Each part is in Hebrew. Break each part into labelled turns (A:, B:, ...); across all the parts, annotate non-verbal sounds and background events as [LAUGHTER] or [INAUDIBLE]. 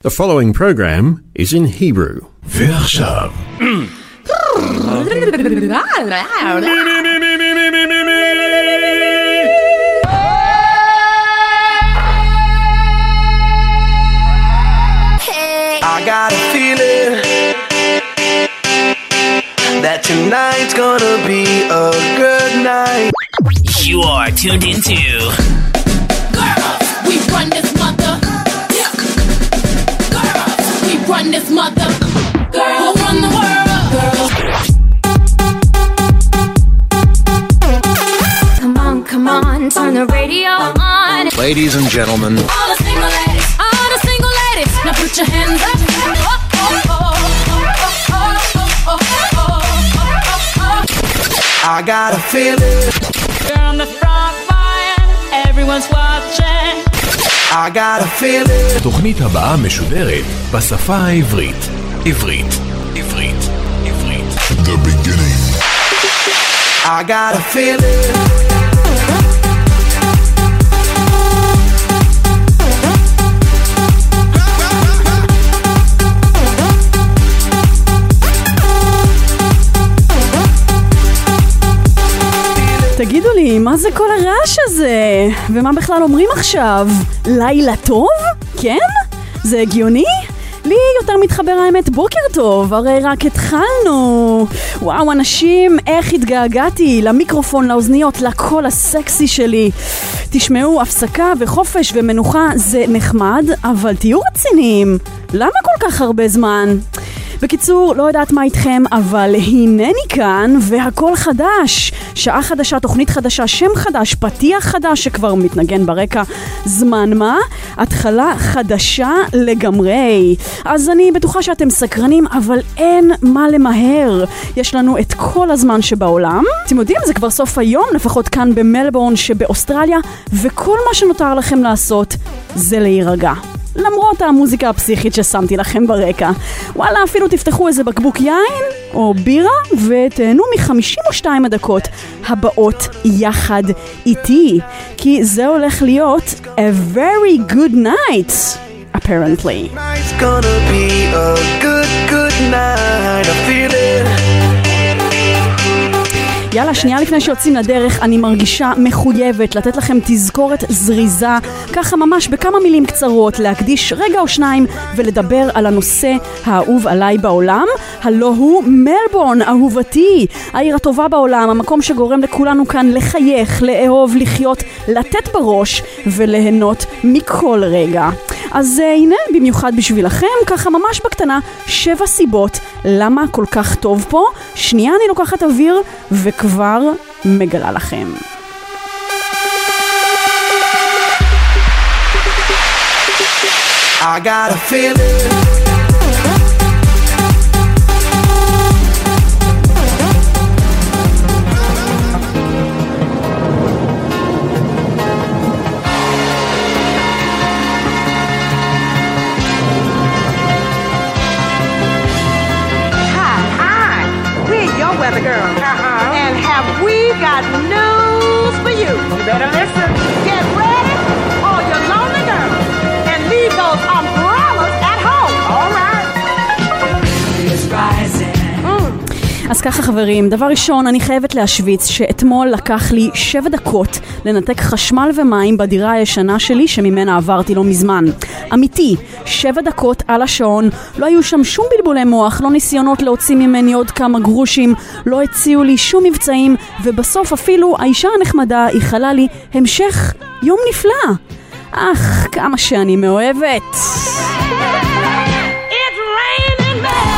A: The following program is in Hebrew.
B: Versav.
C: I got a feeling that tonight's gonna be a good night.
D: You are tuned into
E: Girls, we run this run this mother. Run the world.
F: Turn the radio on.
B: Ladies and gentlemen.
E: All the single ladies. All the single ladies. Now put your hands up.
C: I got a feeling.
E: You're on the front line. Everyone's watching.
C: I got a feeling.
B: התוכנית הבאה משודרת בשפה העברית. עברית, עברית, עברית. The beginning.
C: I got a feeling.
G: לי, מה זה כל הרעש הזה? ומה בכלל אומרים עכשיו? לילה טוב? כן? זה הגיוני? לי יותר מתחבר האמת בוקר טוב, הרי רק התחלנו. וואו, אנשים, איך התגעגעתי למיקרופון, לאוזניות, לקול הסקסי שלי. תשמעו, הפסקה וחופש ומנוחה זה נחמד, אבל תהיו רציניים. למה כל כך הרבה זמן? בקיצור, לא יודעת מה איתכם, אבל הנני כאן, והכל חדש. שעה חדשה, תוכנית חדשה, שם חדש, פתיח חדש שכבר מתנגן ברקע. זמן מה? התחלה חדשה לגמרי. אז אני בטוחה שאתם סקרנים, אבל אין מה למהר. יש לנו את כל הזמן שבעולם. אתם יודעים, זה כבר סוף היום, לפחות כאן במלבורן שבאוסטרליה, וכל מה שנותר לכם לעשות זה להירגע. למרות המוזיקה הפסיכית ששמתי לכם ברקע. וואלה, אפילו תפתחו איזה בקבוק יין או בירה ותהנו מ-52 הדקות הבאות יחד איתי. כי זה הולך להיות a very good night, apparently.
C: Tonight's gonna be a good, good night. I feel it.
G: יאללה, שנייה לפני שיוצאים לדרך, אני מרגישה מחויבת לתת לכם תזכורת זריזה, ככה ממש בכמה מילים קצרות, להקדיש רגע או שניים ולדבר על הנושא האהוב עליי בעולם, הלא הוא מלבורן, אהובתי, העיר הטובה בעולם, המקום שגורם לכולנו כאן לחייך, לאהוב, לחיות, לתת בראש וליהנות מכל רגע. אז uh, הנה, במיוחד בשבילכם, ככה ממש בקטנה, שבע סיבות למה כל כך טוב פה. שנייה אני לוקחת אוויר וכבר מגלה לכם.
C: I got a feeling.
G: אז ככה חברים, דבר ראשון, אני חייבת להשוויץ שאתמול לקח לי שבע דקות לנתק חשמל ומים בדירה הישנה שלי שממנה עברתי לא מזמן. אמיתי, שבע דקות על השעון, לא היו שם שום בלבולי מוח, לא ניסיונות להוציא ממני עוד כמה גרושים, לא הציעו לי שום מבצעים, ובסוף אפילו האישה הנחמדה איחלה לי המשך יום נפלא. אך, כמה שאני מאוהבת.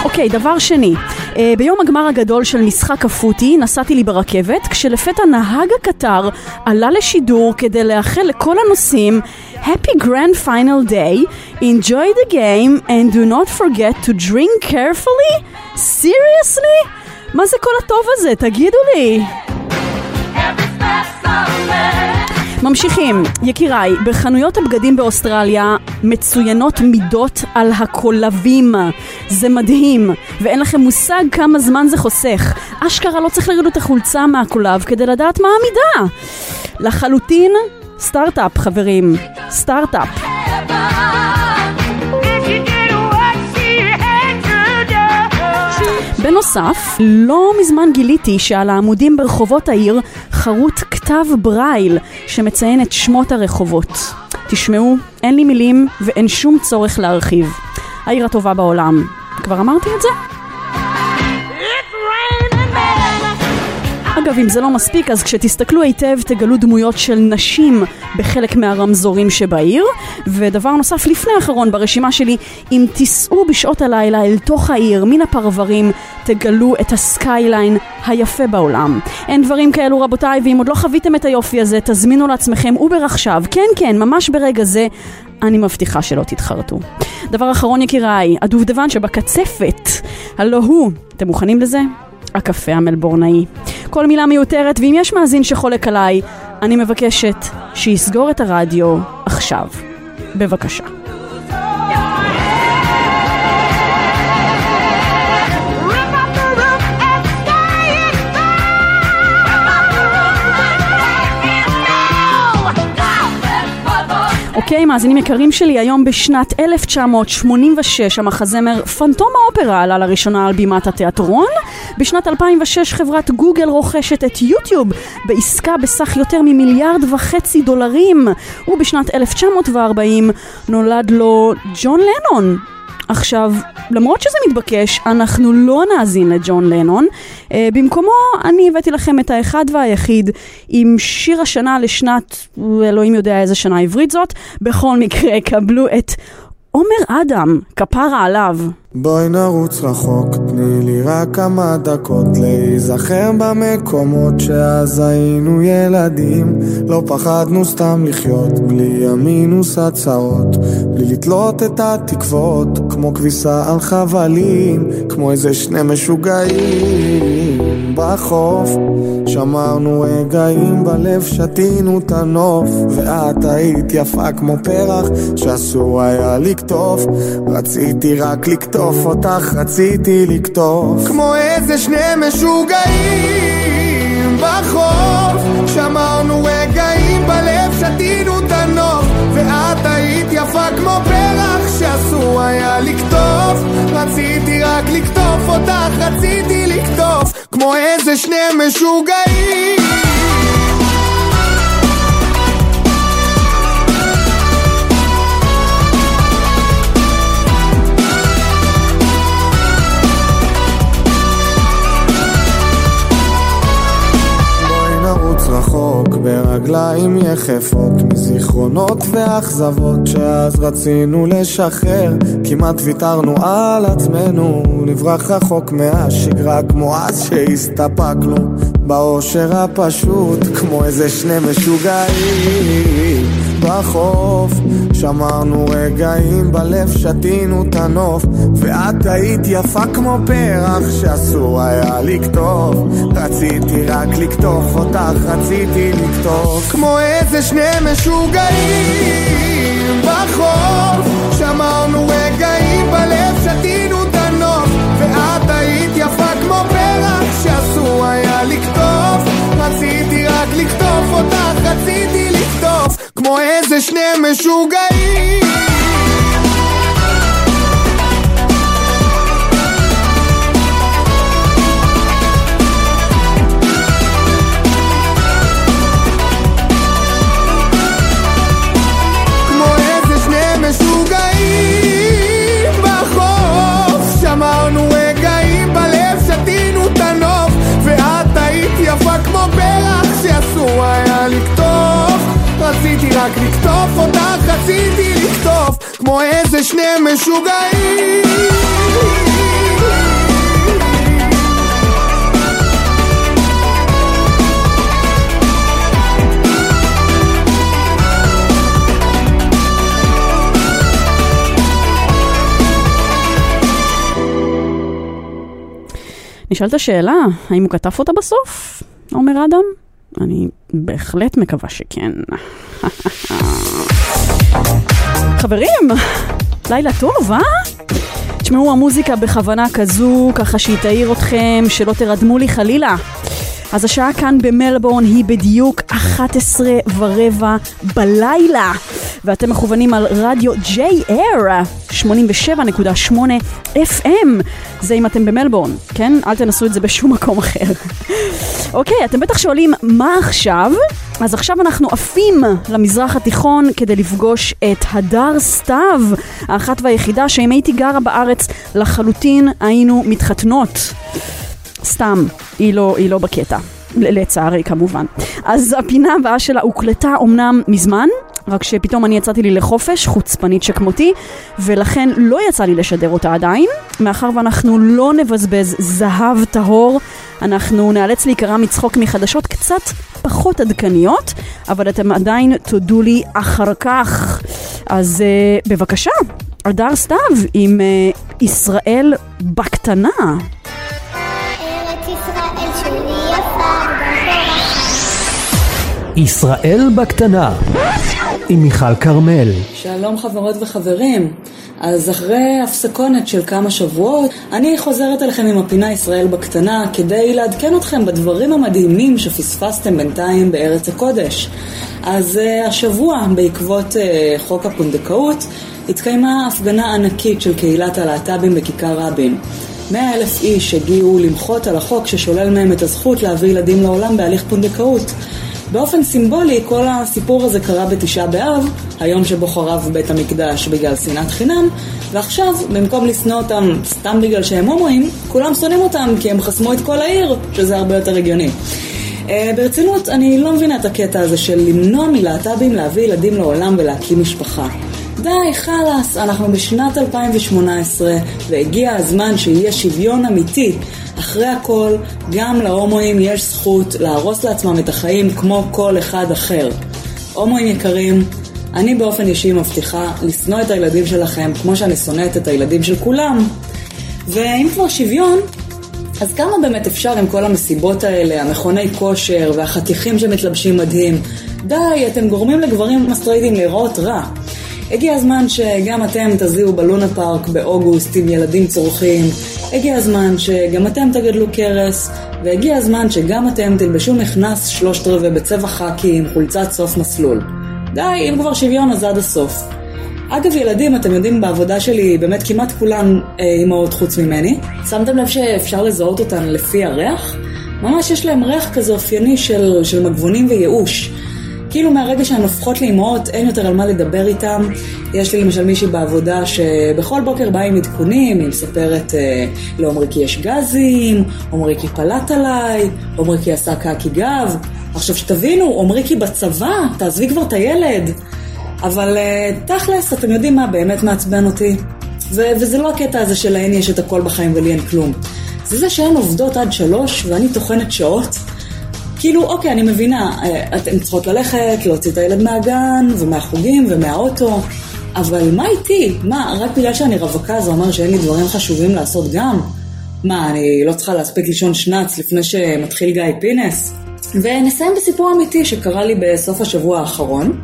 G: אוקיי, דבר שני, אה, ביום הגמר הגדול של משחק הפוטי נסעתי לי ברכבת, כשלפתע נהג הקטר עלה לשידור כדי לאחל לכל הנוסעים Happy Grand Final Day, enjoy the game and do not forget to drink carefully? Seriously? מה זה כל הטוב הזה? תגידו לי. ממשיכים. יקיריי, בחנויות הבגדים באוסטרליה מצוינות מידות על הקולבים. זה מדהים, ואין לכם מושג כמה זמן זה חוסך. אשכרה לא צריך להוריד את החולצה מהקולב כדי לדעת מה המידה. לחלוטין סטארט-אפ, חברים. סטארט-אפ. בנוסף, לא מזמן גיליתי שעל העמודים ברחובות העיר חרוט כתב ברייל שמציין את שמות הרחובות. תשמעו, אין לי מילים ואין שום צורך להרחיב. העיר הטובה בעולם. כבר אמרתי את זה? אגב, אם זה לא מספיק, אז כשתסתכלו היטב תגלו דמויות של נשים בחלק מהרמזורים שבעיר. ודבר נוסף לפני האחרון ברשימה שלי, אם תיסעו בשעות הלילה אל תוך העיר, מן הפרברים, תגלו את הסקייליין היפה בעולם. אין דברים כאלו רבותיי, ואם עוד לא חוויתם את היופי הזה, תזמינו לעצמכם אובר עכשיו. כן, כן, ממש ברגע זה. אני מבטיחה שלא תתחרטו. דבר אחרון יקיריי, הדובדבן שבקצפת, הלא הוא, אתם מוכנים לזה? הקפה המלבורנאי. כל מילה מיותרת, ואם יש מאזין שחולק עליי, אני מבקשת שיסגור את הרדיו עכשיו. בבקשה. אוקיי, מאזינים יקרים שלי, היום בשנת 1986 המחזמר פנטום האופרה עלה לראשונה על בימת התיאטרון. בשנת 2006 חברת גוגל רוכשת את יוטיוב בעסקה בסך יותר ממיליארד וחצי דולרים. ובשנת 1940 נולד לו ג'ון לנון, עכשיו, למרות שזה מתבקש, אנחנו לא נאזין לג'ון לנון. Uh, במקומו, אני הבאתי לכם את האחד והיחיד עם שיר השנה לשנת, אלוהים יודע איזה שנה עברית זאת. בכל מקרה, קבלו את עומר אדם, כפרה עליו.
H: בואי נרוץ רחוק, תני לי רק כמה דקות להיזכר במקומות שאז היינו ילדים לא פחדנו סתם לחיות, בלי המינוס הצעות בלי לתלות את התקוות, כמו כביסה על חבלים כמו איזה שני משוגעים בחוף. שמרנו רגעים בלב, שתינו את הנוף. ואת היית יפה כמו פרח שאסור היה לקטוף. רציתי רק לקטוף לקטוף אותך רציתי לקטוף. כמו איזה שני משוגעים בחוף. שמרנו רגעים בלב שתינו את הנוף. ואת היית יפה כמו פרח שאסור היה לקטוף. רציתי רק לקטוף אותך רציתי לקטוף כמו איזה שני משוגעים רחוק ברגליים יחפות מזיכרונות ואכזבות שאז רצינו לשחרר. כמעט ויתרנו על עצמנו נברח רחוק מהשגרה כמו אז שהסתפקנו באושר הפשוט כמו איזה שני משוגעים בחוף. שמרנו רגעים בלב, שתינו את הנוף. ואת היית יפה כמו פרח שאסור היה לקטוף רציתי רק לקטוף אותך, רציתי לקטוף כמו איזה שני משוגעים בחוף. שמרנו רגעים בלב, שתינו את הנוף. ואת היית יפה כמו פרח שאסור היה לקטוף רציתי רק לקטוף אותך, רציתי לקטוף כמו איזה שני משוגעים רציתי לקטוף כמו איזה שני משוגעים
G: נשאלת השאלה, האם הוא כתב אותה בסוף? עומר אדם? אני בהחלט מקווה שכן. [LAUGHS] חברים, לילה טוב, אה? תשמעו, המוזיקה בכוונה כזו, ככה שהיא תעיר אתכם, שלא תרדמו לי חלילה. אז השעה כאן במלבורן היא בדיוק 11 ורבע בלילה.
I: ואתם מכוונים על רדיו J-Air 87.8 FM. זה אם אתם במלבורן, כן? אל תנסו את זה בשום מקום אחר. אוקיי, אתם בטח שואלים, מה עכשיו? אז עכשיו אנחנו עפים למזרח התיכון כדי לפגוש את הדר סתיו, האחת והיחידה שאם הייתי גרה בארץ לחלוטין היינו מתחתנות. סתם, היא לא, היא לא בקטע. לצערי כמובן. אז הפינה הבאה שלה הוקלטה אמנם מזמן, רק שפתאום אני יצאתי לי לחופש, חוצפנית שכמותי, ולכן לא יצא לי לשדר אותה עדיין. מאחר ואנחנו לא נבזבז זהב טהור, אנחנו נאלץ להיקרע מצחוק מחדשות קצת פחות עדכניות, אבל אתם עדיין תודו לי אחר כך. אז uh, בבקשה, הדר סתיו עם uh, ישראל בקטנה.
C: ישראל בקטנה, עם מיכל כרמל.
J: שלום חברות וחברים. אז אחרי הפסקונת של כמה שבועות, אני חוזרת אליכם עם הפינה ישראל בקטנה כדי לעדכן אתכם בדברים המדהימים שפספסתם בינתיים בארץ הקודש. אז uh, השבוע, בעקבות uh, חוק הפונדקאות, התקיימה הפגנה ענקית של קהילת הלהט"בים בכיכר רבין. מאה אלף איש הגיעו למחות על החוק ששולל מהם את הזכות להביא ילדים לעולם בהליך פונדקאות. באופן סימבולי, כל הסיפור הזה קרה בתשעה באב, היום שבו חרב בית המקדש בגלל שנאת חינם, ועכשיו, במקום לשנוא אותם סתם בגלל שהם הומואים, כולם שונאים אותם כי הם חסמו את כל העיר, שזה הרבה יותר הגיוני. Uh, ברצינות, אני לא מבינה את הקטע הזה של למנוע מלהט"בים להביא ילדים לעולם ולהקים משפחה. די, חלאס, אנחנו בשנת 2018 והגיע הזמן שיהיה שוויון אמיתי. אחרי הכל, גם להומואים יש זכות להרוס לעצמם את החיים כמו כל אחד אחר. הומואים יקרים, אני באופן אישי מבטיחה לשנוא את הילדים שלכם כמו שאני שונאת את הילדים של כולם. ואם כבר שוויון, אז כמה באמת אפשר עם כל המסיבות האלה, המכוני כושר והחתיכים שמתלבשים מדהים? די, אתם גורמים לגברים מסטרייטים להיראות רע. הגיע הזמן שגם אתם תזיעו בלונה פארק באוגוסט עם ילדים צורכים, הגיע הזמן שגם אתם תגדלו קרס, והגיע הזמן שגם אתם תלבשו מכנס שלושת רבעי בצבע חאקי עם חולצת סוף מסלול. די, אם כבר שוויון אז עד הסוף. אגב ילדים, אתם יודעים, בעבודה שלי באמת כמעט כולן אה, אימהות חוץ ממני. שמתם לב שאפשר לזהות אותן לפי הריח? ממש יש להם ריח כזה אופייני של, של מגבונים וייאוש. כאילו מהרגע שהן הופכות לאימהות אין יותר על מה לדבר איתן. יש לי למשל מישהי בעבודה שבכל בוקר באה עם עדכונים, היא מספרת אה, לעומרי כי יש גזים, עומרי כי פלט עליי, עומרי כי עשה קקי גב. עכשיו שתבינו, עומרי כי בצבא, תעזבי כבר את הילד. אבל אה, תכלס, אתם יודעים מה באמת מעצבן אותי? ו- וזה לא הקטע הזה שלהן יש את הכל בחיים ולי אין כלום. זה זה שהן עובדות עד שלוש ואני טוחנת שעות. כאילו, אוקיי, אני מבינה, אה, אתן צריכות ללכת, להוציא את הילד מהגן, ומהחוגים, ומהאוטו, אבל מה איתי? מה, רק בגלל שאני רווקה זה אומר שאין לי דברים חשובים לעשות גם? מה, אני לא צריכה להספיק לישון שנ״ץ לפני שמתחיל גיא פינס? ונסיים בסיפור אמיתי שקרה לי בסוף השבוע האחרון.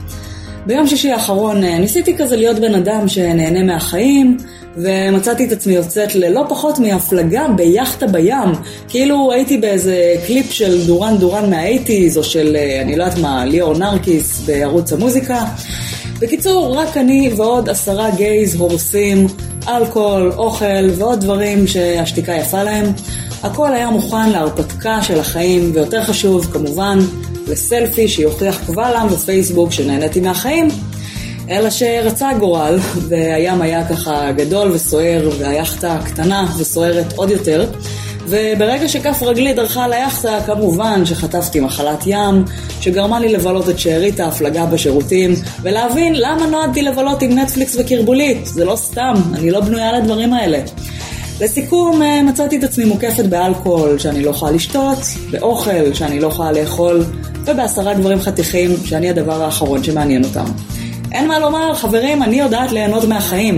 J: ביום שישי האחרון אה, ניסיתי כזה להיות בן אדם שנהנה מהחיים, ומצאתי את עצמי יוצאת ללא פחות מהפלגה ביאכטה בים. כאילו הייתי באיזה קליפ של דורן דורן מהאייטיז, או של, אה, אני לא יודעת מה, ליאור נרקיס בערוץ המוזיקה. בקיצור, רק אני ועוד עשרה גייז הורסים אלכוהול, אוכל ועוד דברים שהשתיקה יפה להם. הכל היה מוכן להרפתקה של החיים, ויותר חשוב, כמובן, לסלפי שיוכיח קבל עם ופייסבוק שנהניתי מהחיים. אלא שרצה הגורל, [LAUGHS] והים היה ככה גדול וסוער, והיאכטה קטנה וסוערת עוד יותר. וברגע שכף רגלי דרכה על היאכטה, כמובן שחטפתי מחלת ים, שגרמה לי לבלות את שארית ההפלגה בשירותים, ולהבין למה נועדתי לבלות עם נטפליקס וקרבולית. זה לא סתם, אני לא בנויה לדברים האלה. לסיכום, אה, מצאתי את עצמי מוקפת באלכוהול שאני לא יכולה לשתות, באוכל שאני לא יכולה לאכול, ובעשרה גברים חתיכים שאני הדבר האחרון שמעניין אותם. אין מה לומר, חברים, אני יודעת ליהנות מהחיים.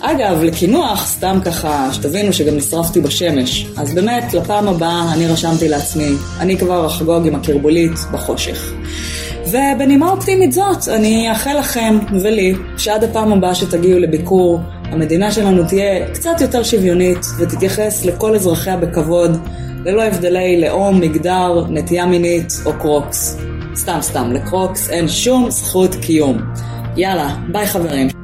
J: אגב, לקינוח, סתם ככה, שתבינו שגם נשרפתי בשמש. אז באמת, לפעם הבאה אני רשמתי לעצמי, אני כבר אחגוג עם הקרבולית בחושך. ובנימה אופטימית זאת, אני אאחל לכם ולי, שעד הפעם הבאה שתגיעו לביקור, המדינה שלנו תהיה קצת יותר שוויונית ותתייחס לכל אזרחיה בכבוד, ללא הבדלי לאום, מגדר, נטייה מינית או קרוקס. סתם סתם, לקרוקס אין שום זכות קיום. יאללה, ביי חברים.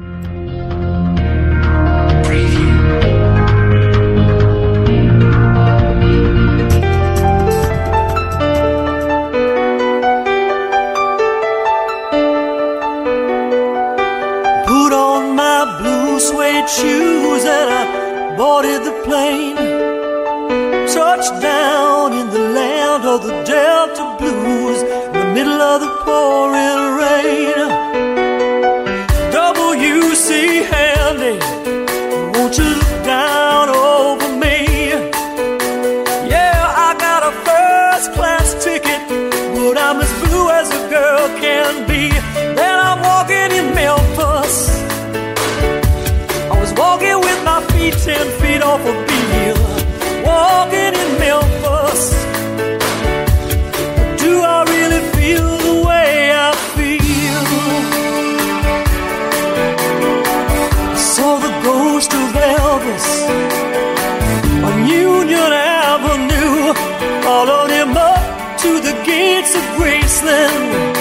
K: Graceland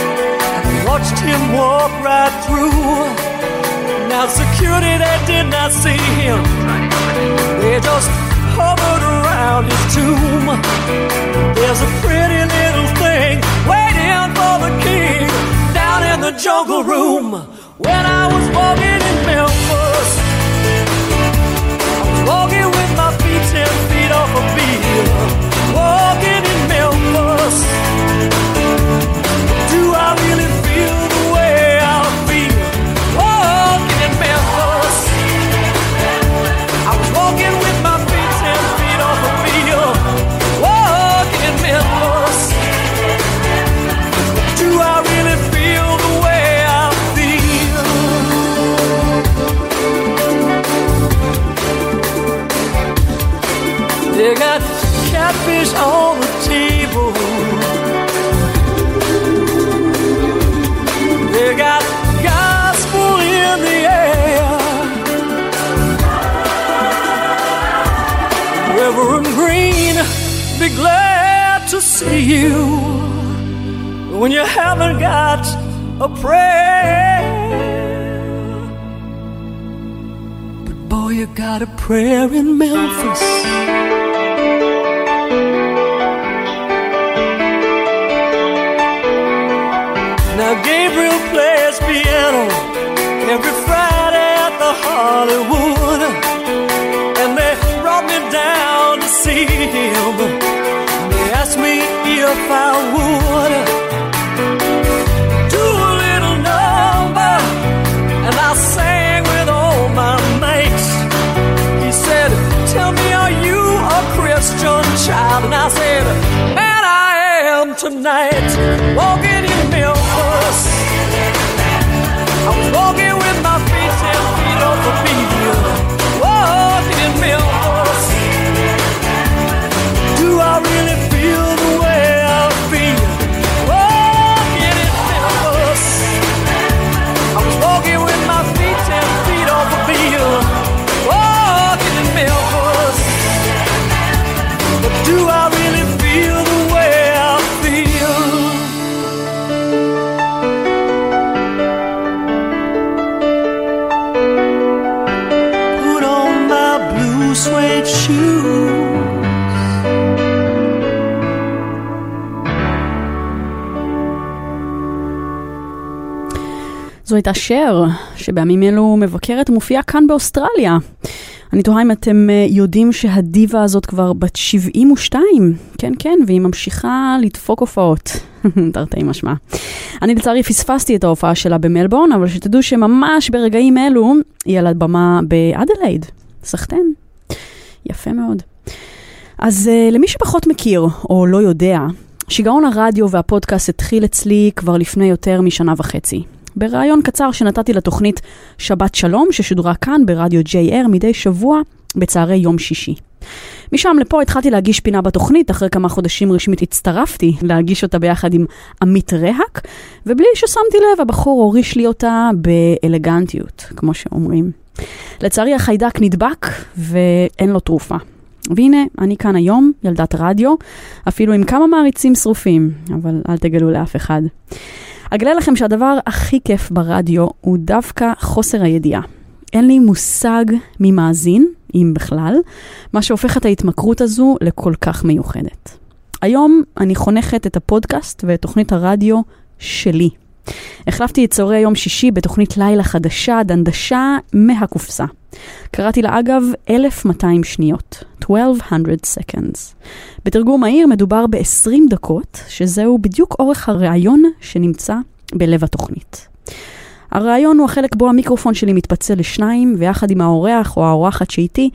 K: and watched him walk right through. Now security they did not see him. They just hovered around his tomb. There's a pretty little thing waiting for the king down in the jungle room. When I was walking in Memphis, you when you haven't got a prayer. But boy, you got a prayer in Memphis. Now Gabriel plays piano every Friday at the Hollywood. And they brought me down to see him. If I would do a little number. And I sang with all my mates. He said, Tell me, are you a Christian child? And I said, Man, I am tonight. Walking
I: הייתה שר, שבימים אלו מבקרת ומופיעה כאן באוסטרליה. אני תוהה אם אתם אה, יודעים שהדיבה הזאת כבר בת 72. כן, כן, והיא ממשיכה לדפוק הופעות. [LAUGHS] תרתי משמע. אני לצערי פספסתי את ההופעה שלה במלבורן, אבל שתדעו שממש ברגעים אלו היא על הבמה באדלייד. סחטיין. יפה מאוד. אז uh, למי שפחות מכיר, או לא יודע, שיגעון הרדיו והפודקאסט התחיל אצלי כבר לפני יותר משנה וחצי. בריאיון קצר שנתתי לתוכנית שבת שלום, ששודרה כאן ברדיו JR מדי שבוע בצהרי יום שישי. משם לפה התחלתי להגיש פינה בתוכנית, אחרי כמה חודשים רשמית הצטרפתי להגיש אותה ביחד עם עמית רהק, ובלי ששמתי לב, הבחור הוריש לי אותה באלגנטיות, כמו שאומרים. לצערי החיידק נדבק ואין לו תרופה. והנה, אני כאן היום, ילדת רדיו, אפילו עם כמה מעריצים שרופים, אבל אל תגלו לאף אחד. אגלה לכם שהדבר הכי כיף ברדיו הוא דווקא חוסר הידיעה. אין לי מושג מי מאזין, אם בכלל, מה שהופך את ההתמכרות הזו לכל כך מיוחדת. היום אני חונכת את הפודקאסט ואת תוכנית הרדיו שלי. החלפתי את צהרי יום שישי בתוכנית לילה חדשה, דנדשה מהקופסה. קראתי לה אגב 1200 שניות, 1200 seconds. בתרגום מהיר מדובר ב-20 דקות, שזהו בדיוק אורך הראיון שנמצא בלב התוכנית. הרעיון הוא החלק בו המיקרופון שלי מתפצל לשניים, ויחד עם האורח או האורחת שאיתי,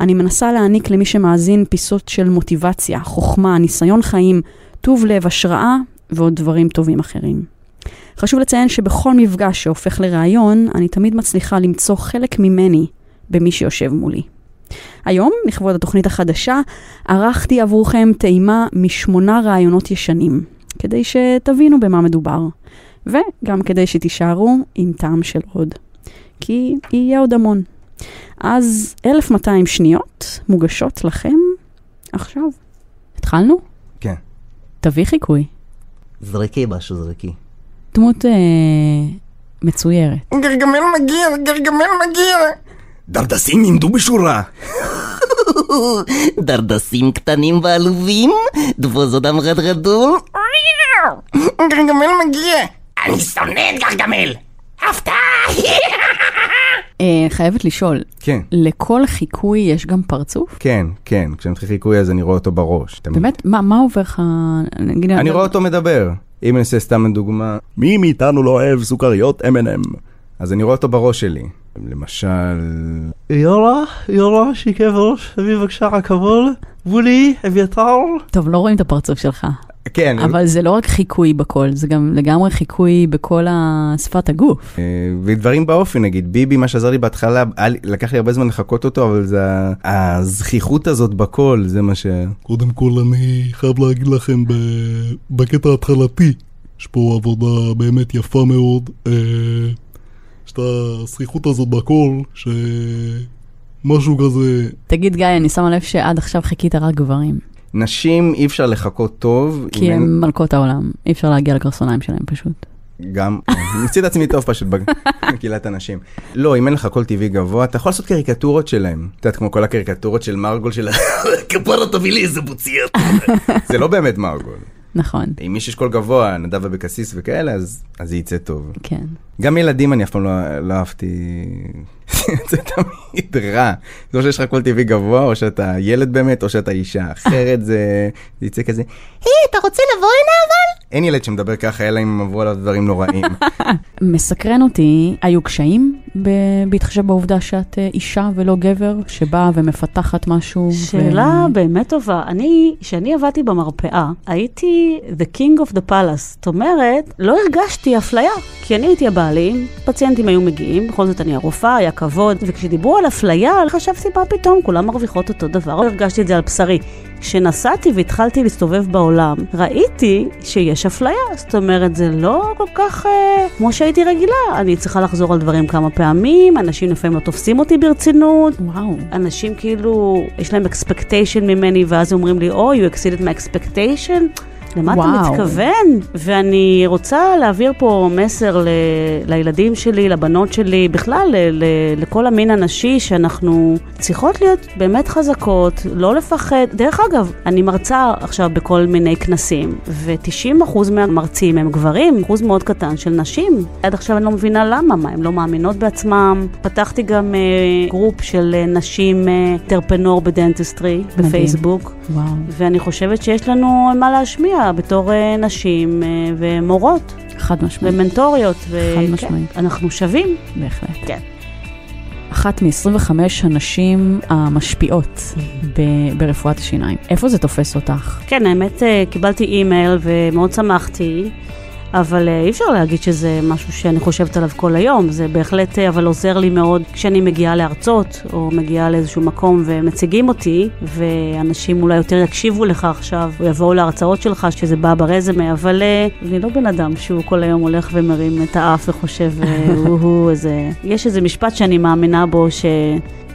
I: אני מנסה להעניק למי שמאזין פיסות של מוטיבציה, חוכמה, ניסיון חיים, טוב לב, השראה ועוד דברים טובים אחרים. חשוב לציין שבכל מפגש שהופך לראיון, אני תמיד מצליחה למצוא חלק ממני במי שיושב מולי. היום, לכבוד התוכנית החדשה, ערכתי עבורכם טעימה משמונה ראיונות ישנים, כדי שתבינו במה מדובר, וגם כדי שתישארו עם טעם של עוד, כי יהיה עוד המון. אז 1200 שניות מוגשות לכם עכשיו. התחלנו?
L: כן.
I: תביא חיקוי.
L: זרקי משהו, זרקי.
I: דמות אה, מצוירת.
L: גרגמל מגיע, גרגמל מגיע. דרדסים עמדו בשורה. [LAUGHS]
M: דרדסים קטנים ועלובים, דבוזודם רדרדו.
L: גרגמל מגיע.
M: אני שונא את גרגמל. הפתעה! [LAUGHS]
I: אה, חייבת לשאול,
L: כן.
I: לכל חיקוי יש גם פרצוף?
L: כן, כן, כשאני מתחיל חיקוי אז אני רואה אותו בראש. תמיד.
I: באמת? מה, מה עובר לך?
L: אני רואה אותו מדבר. אם אני אעשה סתם דוגמה, מי מאיתנו לא אוהב סוכריות M&M? אז אני רואה אותו בראש שלי. למשל...
N: יורה, יורה, שיקב ראש, תביא בבקשה רכבול, בולי, אביתר.
I: טוב, לא רואים את הפרצוף שלך.
L: כן.
I: אבל זה לא רק חיקוי בקול, זה גם לגמרי חיקוי בכל שפת הגוף.
L: אה, ודברים באופי, נגיד, ביבי, מה שעזר לי בהתחלה, לקח לי הרבה זמן לחקות אותו, אבל זה הזכיחות הזאת בקול, זה מה ש...
O: קודם כל אני חייב להגיד לכם ב... בקטע ההתחלתי, יש פה עבודה באמת יפה מאוד. אה, יש את הזכיחות הזאת בקול, שמשהו כזה...
I: תגיד, גיא, אני שמה לב שעד עכשיו חיכית רק גברים.
L: נשים אי אפשר לחקות טוב.
I: כי הם
L: אין-
I: מלכות העולם, אי אפשר להגיע לקרסוניים שלהם פשוט.
L: גם, ניסיתי את עצמי טוב פשוט [LAUGHS] בקהילת הנשים. לא, אם אין לך קול טבעי גבוה, אתה יכול לעשות קריקטורות שלהם. את יודעת, כמו כל הקריקטורות של מרגול של ה... [LAUGHS]
M: כפרה תביא לי איזה בוציות.
L: זה לא באמת מרגול.
I: נכון.
L: אם יש קול גבוה, נדב אבקסיס וכאלה, אז אז זה יצא טוב.
I: כן.
L: גם ילדים אני אף פעם לא לא אהבתי, [LAUGHS] זה תמיד רע. זה או שיש לך קול טבעי גבוה, או שאתה ילד באמת, או שאתה אישה. אחרת זה זה יצא כזה,
M: היי, אתה רוצה לבוא הנה אבל?
L: אין ילד שמדבר ככה, אלא אם עברו עליו דברים נוראים. [LAUGHS]
I: מסקרן אותי, היו קשיים ב- בהתחשב בעובדה שאת אה, אישה ולא גבר, שבאה ומפתחת משהו?
P: שאלה באמת טובה. אני, כשאני עבדתי במרפאה, הייתי the king of the palace. זאת אומרת, לא הרגשתי אפליה. כי אני הייתי הבעלים, פציינטים היו מגיעים, בכל זאת אני הרופאה, היה כבוד, וכשדיברו על אפליה, חשבתי מה פתאום, כולם מרוויחות אותו דבר. לא הרגשתי את זה על בשרי. כשנסעתי והתחלתי להסתובב בעולם, ראיתי שיש אפליה. זאת אומרת, זה לא כל כך אה, כמו שהייתי רגילה. אני צריכה לחזור על דברים כמה פעמים, אנשים לפעמים לא תופסים אותי ברצינות.
I: וואו.
P: אנשים כאילו, יש להם expectation ממני, ואז אומרים לי, או, oh, you exceeded my expectation? למה אתה
I: וואו.
P: מתכוון? ואני רוצה להעביר פה מסר ל- לילדים שלי, לבנות שלי, בכלל ל- ל- לכל המין הנשי, שאנחנו צריכות להיות באמת חזקות, לא לפחד. דרך אגב, אני מרצה עכשיו בכל מיני כנסים, ו-90% מהמרצים הם גברים, אחוז מאוד קטן של נשים. עד עכשיו אני לא מבינה למה, מה, הן לא מאמינות בעצמם. פתחתי גם אה, group של אה, נשים אה, entrepreneur ב dentistry בפייסבוק.
I: וואו.
P: ואני חושבת שיש לנו מה להשמיע בתור אה, נשים אה, ומורות.
I: חד משמעית.
P: ומנטוריות. ו-
I: חד
P: כן,
I: משמעית.
P: אנחנו שווים.
I: בהחלט.
P: כן.
I: אחת מ-25 הנשים המשפיעות ב- ברפואת השיניים. איפה זה תופס אותך?
P: כן, האמת, אה, קיבלתי אימייל ומאוד שמחתי. אבל אה, אי אפשר להגיד שזה משהו שאני חושבת עליו כל היום, זה בהחלט אה, אבל עוזר לי מאוד כשאני מגיעה להרצות, או מגיעה לאיזשהו מקום ומציגים אותי, ואנשים אולי יותר יקשיבו לך עכשיו, או יבואו להרצאות שלך, שזה בא ברזמה, אבל אה, אני לא בן אדם שהוא כל היום הולך ומרים את האף וחושב, [LAUGHS] הוא איזה... יש איזה משפט שאני מאמינה בו, ש...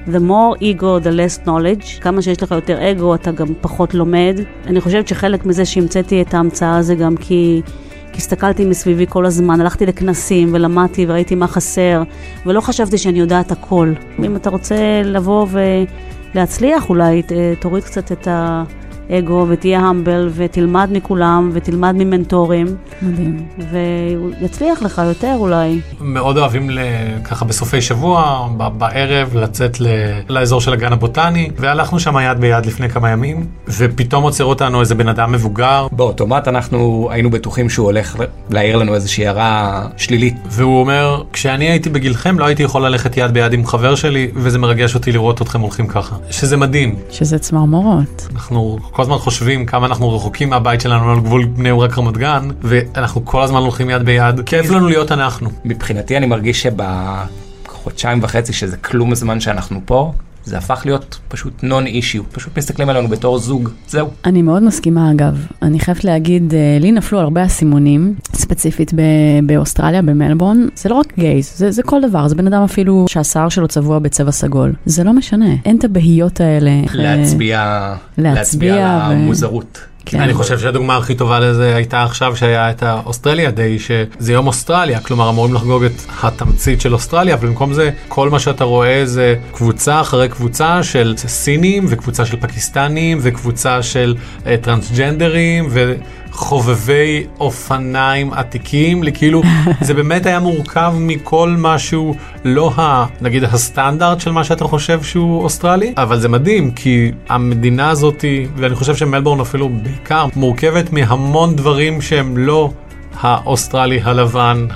P: The more ego, the less knowledge. כמה שיש לך יותר אגו, אתה גם פחות לומד. אני חושבת שחלק מזה שהמצאתי את ההמצאה זה גם כי כי הסתכלתי מסביבי כל הזמן, הלכתי לכנסים ולמדתי וראיתי מה חסר, ולא חשבתי שאני יודעת הכל. אם אתה רוצה לבוא ולהצליח, אולי תוריד קצת את האגו ותהיה המבל ותלמד מכולם ותלמד ממנטורים.
I: מדהים.
P: ויצליח לך יותר אולי.
Q: מאוד אוהבים ל- ככה בסופי שבוע, ב- בערב, לצאת ל- לאזור של הגן הבוטני, והלכנו שם יד ביד לפני כמה ימים, ופתאום עוצר אותנו איזה בן אדם מבוגר.
R: באוטומט אנחנו היינו בטוחים שהוא הולך להעיר לנו איזושהי הערה שלילית.
Q: והוא אומר, כשאני הייתי בגילכם לא הייתי יכול ללכת יד ביד עם חבר שלי, וזה מרגש אותי לראות אתכם הולכים ככה. שזה מדהים.
I: שזה צמרמורות.
Q: אנחנו כל הזמן חושבים כמה אנחנו רחוקים מהבית שלנו על גבול בני ברק רמת גן, ואנחנו כל הזמן הולכים יד ביד. כיף לנו להיות אנחנו.
R: מבחינתי אני מרגיש שבחודשיים וחצי שזה כלום הזמן שאנחנו פה, זה הפך להיות פשוט נון אישיו. פשוט מסתכלים עלינו בתור זוג, זהו.
I: אני מאוד מסכימה אגב. אני חייבת להגיד, אה, לי נפלו הרבה אסימונים, ספציפית ב- באוסטרליה, במלבורן. זה לא רק גייז, זה, זה כל דבר. זה בן אדם אפילו שהשיער שלו צבוע בצבע סגול. זה לא משנה, אין את הבהיות האלה.
R: להצביע,
I: להצביע
R: להצביע
I: ו-
R: המוזרות.
I: כן.
Q: אני חושב שהדוגמה הכי טובה לזה הייתה עכשיו שהיה את האוסטרליה דיי, שזה יום אוסטרליה, כלומר אמורים לחגוג את התמצית של אוסטרליה, אבל במקום זה כל מה שאתה רואה זה קבוצה אחרי קבוצה של סינים וקבוצה של פקיסטנים וקבוצה של אה, טרנסג'נדרים וחובבי אופניים עתיקים, כאילו [LAUGHS] זה באמת היה מורכב מכל משהו, לא ה, נגיד הסטנדרט של מה שאתה חושב שהוא אוסטרלי, אבל זה מדהים כי המדינה הזאתי, ואני חושב שמלבורן אפילו בעיקר, מורכבת מהמון דברים שהם לא האוסטרלי הלבן,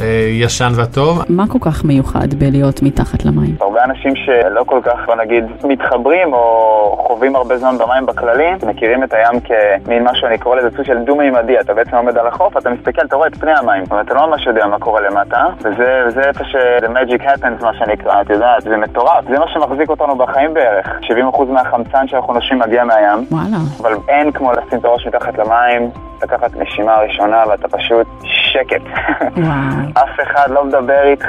Q: הישן והטוב.
I: מה כל כך מיוחד בלהיות מתחת למים?
S: הרבה אנשים שלא כל כך, בוא נגיד, מתחברים או חווים הרבה זמן במים בכללי, מכירים את הים כמין משהו, אני קורא לזה סוג של דו-מימדי, אתה בעצם עומד על החוף, אתה מסתכל, אתה רואה את פני המים, אבל אתה לא ממש יודע מה קורה למטה, וזה, איפה ש- the magic happens, מה שנקרא, את יודעת, זה מטורף, זה מה שמחזיק אותנו בחיים בערך. 70% מהחמצן שאנחנו נושמים מגיע מהים,
I: וואלה.
S: אבל אין כמו לשים את הראש מתחת למים, לקחת נשימה ראשונה ואתה פשוט שקט.
I: וואו.
S: אף אחד לא מדבר איתך,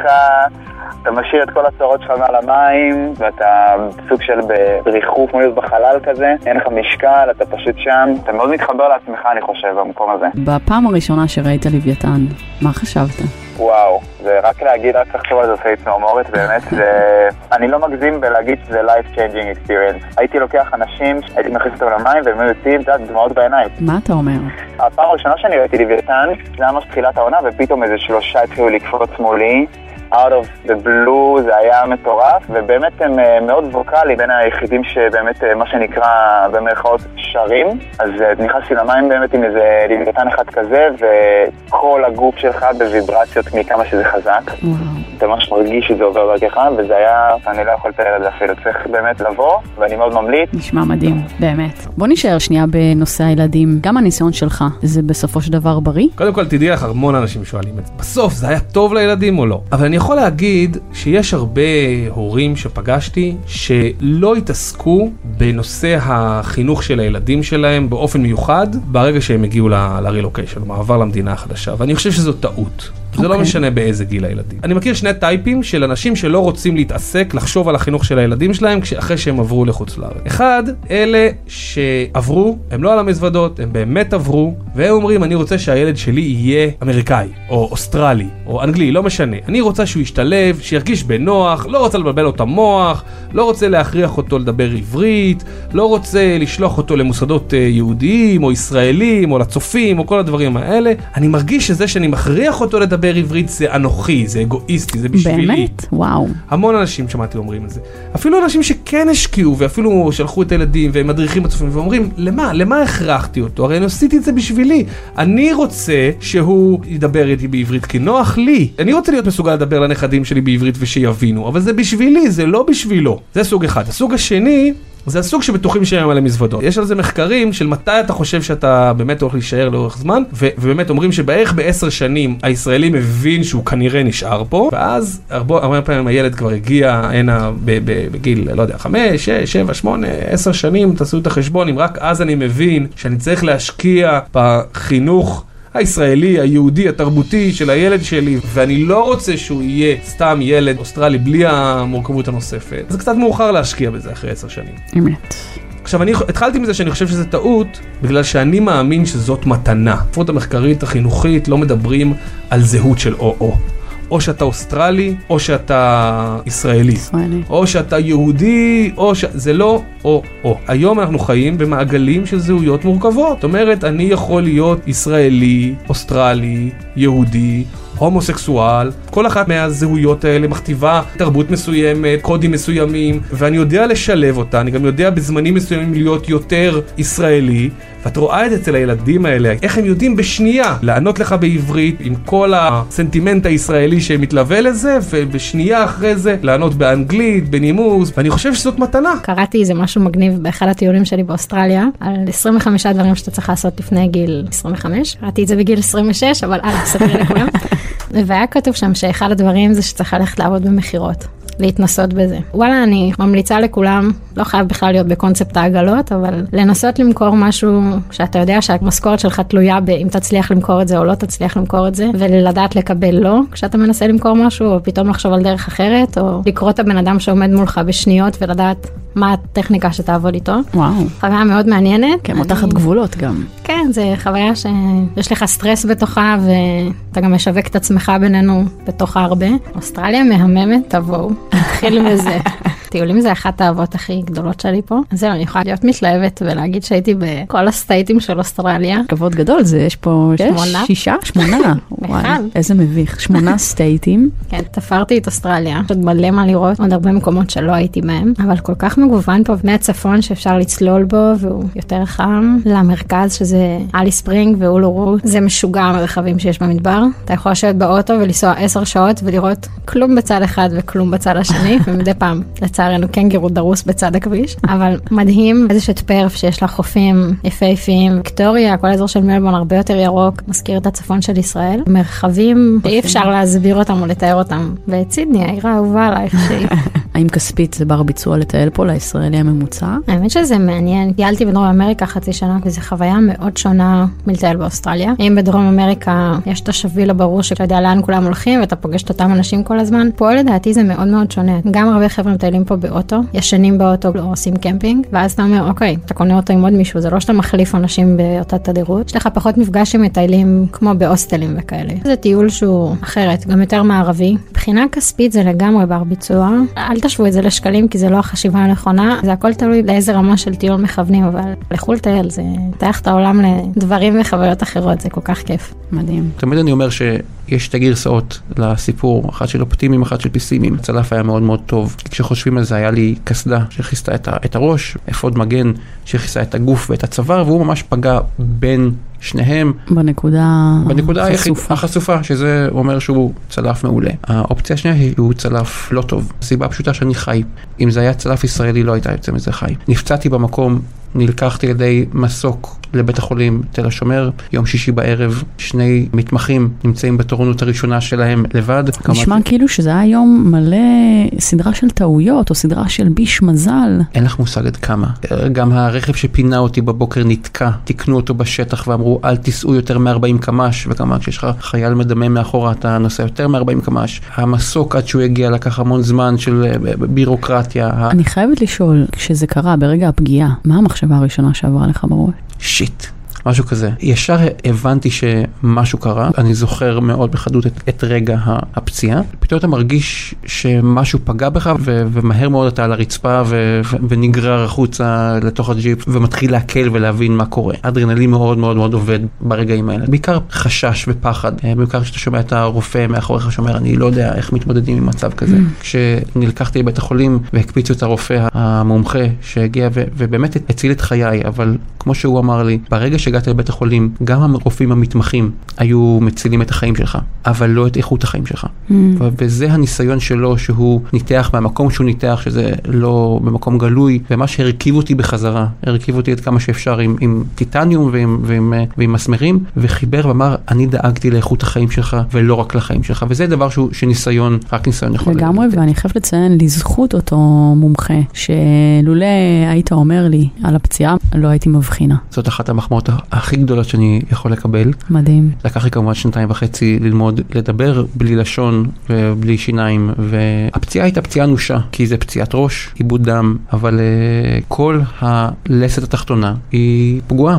S: אתה משאיר את כל הצרות שלך מעל המים, ואתה סוג של בריחוף, כמו להיות בחלל כזה, אין לך משקל, אתה פשוט שם, אתה מאוד מתחבר לעצמך, אני חושב, במקום הזה.
I: בפעם הראשונה שראית לוויתן, מה חשבת?
S: וואו, זה רק להגיד, רק לחשוב על זה עושה לי צמרמורת, באמת, זה... אני לא מגזים בלהגיד שזה life changing experience. הייתי לוקח אנשים, הייתי מכניס אותם למים, והם היו יוצאים, את יודעת, דמעות בעיניים.
I: מה אתה אומר?
S: הפעם הראשונה שאני ראיתי לוויתן, זה היה ממש תחילת העונה, ופתאום איזה שלושה התחילו לקפוץ מולי. Out of the blue, זה היה מטורף, ובאמת הם אה, מאוד ווקאלי, בין היחידים שבאמת, אה, מה שנקרא, במרכאות, שרים. אז אה, נכנסתי למים באמת עם איזה לוויתן אחד כזה, וכל הגוף שלך בוויברציות מכמה שזה חזק. אתה ממש מרגיש שזה עובר דרכך, וזה היה, אני לא יכול לתאר את זה אפילו, צריך באמת לבוא, ואני מאוד ממליץ.
I: נשמע מדהים, באמת. בוא נשאר שנייה בנושא הילדים. גם הניסיון שלך, זה בסופו של דבר בריא?
T: קודם כל תדעי לך, המון אנשים שואלים את זה. בסוף זה היה טוב לילדים או לא? אבל אני יכול להגיד שיש הרבה הורים שפגשתי שלא התעסקו בנושא החינוך של הילדים שלהם באופן מיוחד ברגע שהם הגיעו ל- לרילוקיישן, מעבר למדינה החדשה, ואני חושב שזו טעות. זה לא
I: אוקיי.
T: משנה באיזה גיל הילדים. אני מכיר שני טייפים של אנשים שלא רוצים להתעסק, לחשוב על החינוך של הילדים שלהם אחרי שהם עברו לחוץ לארץ. אחד, אלה שעברו, הם לא על המזוודות, הם באמת עברו, והם אומרים, אני רוצה שהילד שלי יהיה אמריקאי, או אוסטרלי, או אנגלי, לא משנה. אני רוצה שהוא ישתלב, שירגיש בנוח, לא רוצה לבלבל לו את המוח, לא רוצה להכריח אותו לדבר עברית, לא רוצה לשלוח אותו למוסדות אה, יהודיים, או ישראלים, או לצופים, או כל הדברים האלה. אני מרגיש שזה שאני מכריח אותו לדבר עברית זה אנוכי, זה אגואיסטי, זה בשבילי.
I: באמת? וואו.
T: המון אנשים שמעתי אומרים את זה. אפילו אנשים שכן השקיעו ואפילו שלחו את הילדים והם מדריכים בצופים ואומרים, למה? למה הכרחתי אותו? הרי אני עשיתי את זה בשבילי. אני רוצה שהוא ידבר איתי בעברית כי נוח לי. אני רוצה להיות מסוגל לדבר לנכדים שלי בעברית ושיבינו, אבל זה בשבילי, זה לא בשבילו. זה סוג אחד. הסוג השני... זה הסוג שבטוחים שהם על המזוודות. יש על זה מחקרים של מתי אתה חושב שאתה באמת הולך להישאר לאורך זמן, ובאמת אומרים שבערך בעשר שנים הישראלי מבין שהוא כנראה נשאר פה, ואז הרבה, הרבה פעמים הילד כבר הגיע הנה בגיל, לא יודע, חמש, שש, שבע, שמונה, עשר שנים, תעשו את החשבון, אם רק אז אני מבין שאני צריך להשקיע בחינוך. הישראלי, היהודי, התרבותי של הילד שלי, ואני לא רוצה שהוא יהיה סתם ילד אוסטרלי בלי המורכבות הנוספת. זה קצת מאוחר להשקיע בזה אחרי עשר שנים.
I: אמת.
T: עכשיו, אני התחלתי מזה שאני חושב שזה טעות, בגלל שאני מאמין שזאת מתנה. בספרות המחקרית החינוכית לא מדברים על זהות של או-או. או שאתה אוסטרלי, או שאתה ישראלי.
I: ישראלי.
T: או שאתה יהודי, או ש... זה לא או-או. היום אנחנו חיים במעגלים של זהויות מורכבות. זאת אומרת, אני יכול להיות ישראלי, אוסטרלי, יהודי, הומוסקסואל, כל אחת מהזהויות האלה מכתיבה תרבות מסוימת, קודים מסוימים, ואני יודע לשלב אותה, אני גם יודע בזמנים מסוימים להיות יותר ישראלי, ואת רואה את זה אצל הילדים האלה, איך הם יודעים בשנייה לענות לך בעברית עם כל הסנטימנט הישראלי שמתלווה לזה, ובשנייה אחרי זה לענות באנגלית, בנימוס, ואני חושב שזאת מתנה.
U: קראתי איזה משהו מגניב באחד הטיולים שלי באוסטרליה, על 25 דברים שאתה צריך לעשות לפני גיל 25. קראתי את זה בגיל 26, אבל אל תספרי לכולם. [LAUGHS] והיה כתוב שם שאחד הדברים זה שצריך ללכת לעבוד במכירות. להתנסות בזה. וואלה, אני ממליצה לכולם, לא חייב בכלל להיות בקונספט העגלות, אבל לנסות למכור משהו שאתה יודע שהמשכורת שלך תלויה באם תצליח למכור את זה או לא תצליח למכור את זה, ולדעת לקבל לא כשאתה מנסה למכור משהו, או פתאום לחשוב על דרך אחרת, או לקרוא את הבן אדם שעומד מולך בשניות ולדעת מה הטכניקה שתעבוד איתו.
I: וואו.
U: חוויה מאוד מעניינת.
I: כן, מותחת גבולות גם.
U: כן, זה חוויה שיש לך סטרס בתוכה, ואתה גם משווק את עצמך בינינו בתוכה הרבה. אוסטרליה מהממת, תבואו. נתחיל מזה. [LAUGHS] טיולים זה אחת האהבות הכי גדולות שלי פה. אז זהו, אני יכולה להיות מתלהבת ולהגיד שהייתי בכל הסטייטים של אוסטרליה.
I: כבוד גדול, זה יש פה
U: שמונה.
I: שישה? שמונה. [LAUGHS] וואי, איזה מביך. שמונה סטייטים.
U: כן, תפרתי את אוסטרליה. יש עוד מלא מה לראות, עוד הרבה מקומות שלא הייתי בהם, אבל כל כך מגוון פה מהצפון שאפשר לצלול בו, והוא יותר חם, למרכז שזה אלי ספרינג ואולורו. זה משוגע המרחבים שיש במדבר. אתה יכול לשבת באוטו ולנסוע עשר שעות ולראות כלום בצד אחד וכלום בצד השני, [LAUGHS] ומדי פעם, לצערנו, קנגרו דרוס בצד הכביש, [LAUGHS] אבל מדהים. איזה שאת פרף שיש לה חופים יפהפיים, ויקטוריה, כל האזור של מלבון הרבה יותר ירוק, מזכיר את הצפון של ישראל. מרחבים שאי אפשר להסביר אותם או לתאר אותם. ואת סידני, העיר האהובה עלייך שהיא. [LAUGHS]
I: האם כספית זה בר ביצוע לטייל פה לישראלי הממוצע?
U: האמת שזה מעניין, טיילתי בדרום אמריקה חצי שנה וזו חוויה מאוד שונה מלטייל באוסטרליה. אם בדרום אמריקה יש את השביל הברור שאתה יודע לאן כולם הולכים ואתה פוגש את אותם אנשים כל הזמן, פה לדעתי זה מאוד מאוד שונה. גם הרבה חבר'ה מטיילים פה באוטו, ישנים באוטו או עושים קמפינג, ואז אתה אומר אוקיי, אתה קונה אוטו עם עוד מישהו, זה לא שאתה מחליף אנשים באותה תדירות, יש לך פחות מפגש עם מטיילים כמו בהוסטלים וכאלה. זה טיול שהוא אחרת, גם יותר מערבי. מבחינה כספית זה לגמרי בר ביצוע. אל תשוו את זה לשקלים כי זה לא החשיבה הנכונה, זה הכל תלוי לאיזה רמה של טיול מכוונים, אבל לכו לטייל, זה פותח את העולם לדברים וחוויות אחרות, זה כל כך כיף.
I: מדהים.
V: תמיד אני אומר שיש שתי גרסאות לסיפור, אחת של אופטימיים, אחת של פיסימיים. הצלף היה מאוד מאוד טוב. כשחושבים על זה, היה לי קסדה שכיסתה את, ה- את הראש, אפוד מגן שכיסה את הגוף ואת הצוואר, והוא ממש פגע בין שניהם.
I: בנקודה
V: בנקודה היחיד,
I: חשופה.
V: החשופה, שזה אומר שהוא צלף מעולה. האופציה השנייה היא שהוא צלף לא טוב. הסיבה הפשוטה שאני חי. אם זה היה צלף ישראלי לא הייתה יוצא מזה חי. נפצעתי במקום, נלקחתי על ידי מסוק לבית החולים תל השומר, יום שישי בערב, שני מתמחים נמצאים בתורנות הראשונה שלהם לבד.
I: נשמע כאילו שזה היה יום מלא סדרה של טעויות, או סדרה של ביש מזל.
V: אין לך מושג עד כמה. גם הרכב שפינה אותי בבוקר נתקע, תיקנו אותו בשטח ואמרו אל תיסעו יותר מ-40 קמ"ש, וכמובן כשיש לך חייל מדמם מאחורה אתה נוסע יותר מ-40 קמ"ש. המסוק עד שהוא הגיע לקח המון זמן של אה, בירוקרטיה.
I: אני חייבת לשאול, כשזה קרה ברגע הפגיעה, מה המחשבה הראשונה שעברה לך בראש?
V: שיט. משהו כזה. ישר הבנתי שמשהו קרה, אני זוכר מאוד בחדות את, את רגע הפציעה. פתאום אתה מרגיש שמשהו פגע בך, ו- ומהר מאוד אתה על הרצפה ו- ו- ונגרר החוצה לתוך הג'יפ, ומתחיל להקל ולהבין מה קורה. אדרנלין מאוד מאוד מאוד עובד ברגעים האלה. בעיקר חשש ופחד, אה, בעיקר כשאתה שומע את הרופא מאחוריך שאומר, אני לא יודע איך מתמודדים עם מצב כזה.
I: Mm.
V: כשנלקחתי לבית החולים והקפיצו את הרופא המומחה שהגיע ו- ובאמת הציל את חיי, אבל כמו שהוא אמר לי, ברגע שהגעתי לבית החולים, גם הרופאים המתמחים היו מצילים את החיים שלך, אבל לא את איכות החיים שלך.
I: Mm.
V: וזה הניסיון שלו שהוא ניתח מהמקום שהוא ניתח, שזה לא במקום גלוי, ומה שהרכיב אותי בחזרה, הרכיב אותי עד כמה שאפשר עם, עם טיטניום ועם, ועם, ועם, ועם מסמרים, וחיבר ואמר, אני דאגתי לאיכות החיים שלך ולא רק לחיים שלך, וזה דבר שהוא, שניסיון, רק ניסיון יכול
I: לגמרי, ואני חייבת לציין לזכות אותו מומחה, שלולא היית אומר לי על הפציעה, לא הייתי מבחינה.
V: זאת אחת המחמאות הכי גדולות שאני יכול לקבל.
I: מדהים.
V: לקח לי כמובן שנתיים וחצי ללמוד לדבר בלי לשון ובלי שיניים, והפציעה הייתה פציעה אנושה, כי זה פציעת ראש, עיבוד דם, אבל uh, כל הלסת התחתונה היא פגועה.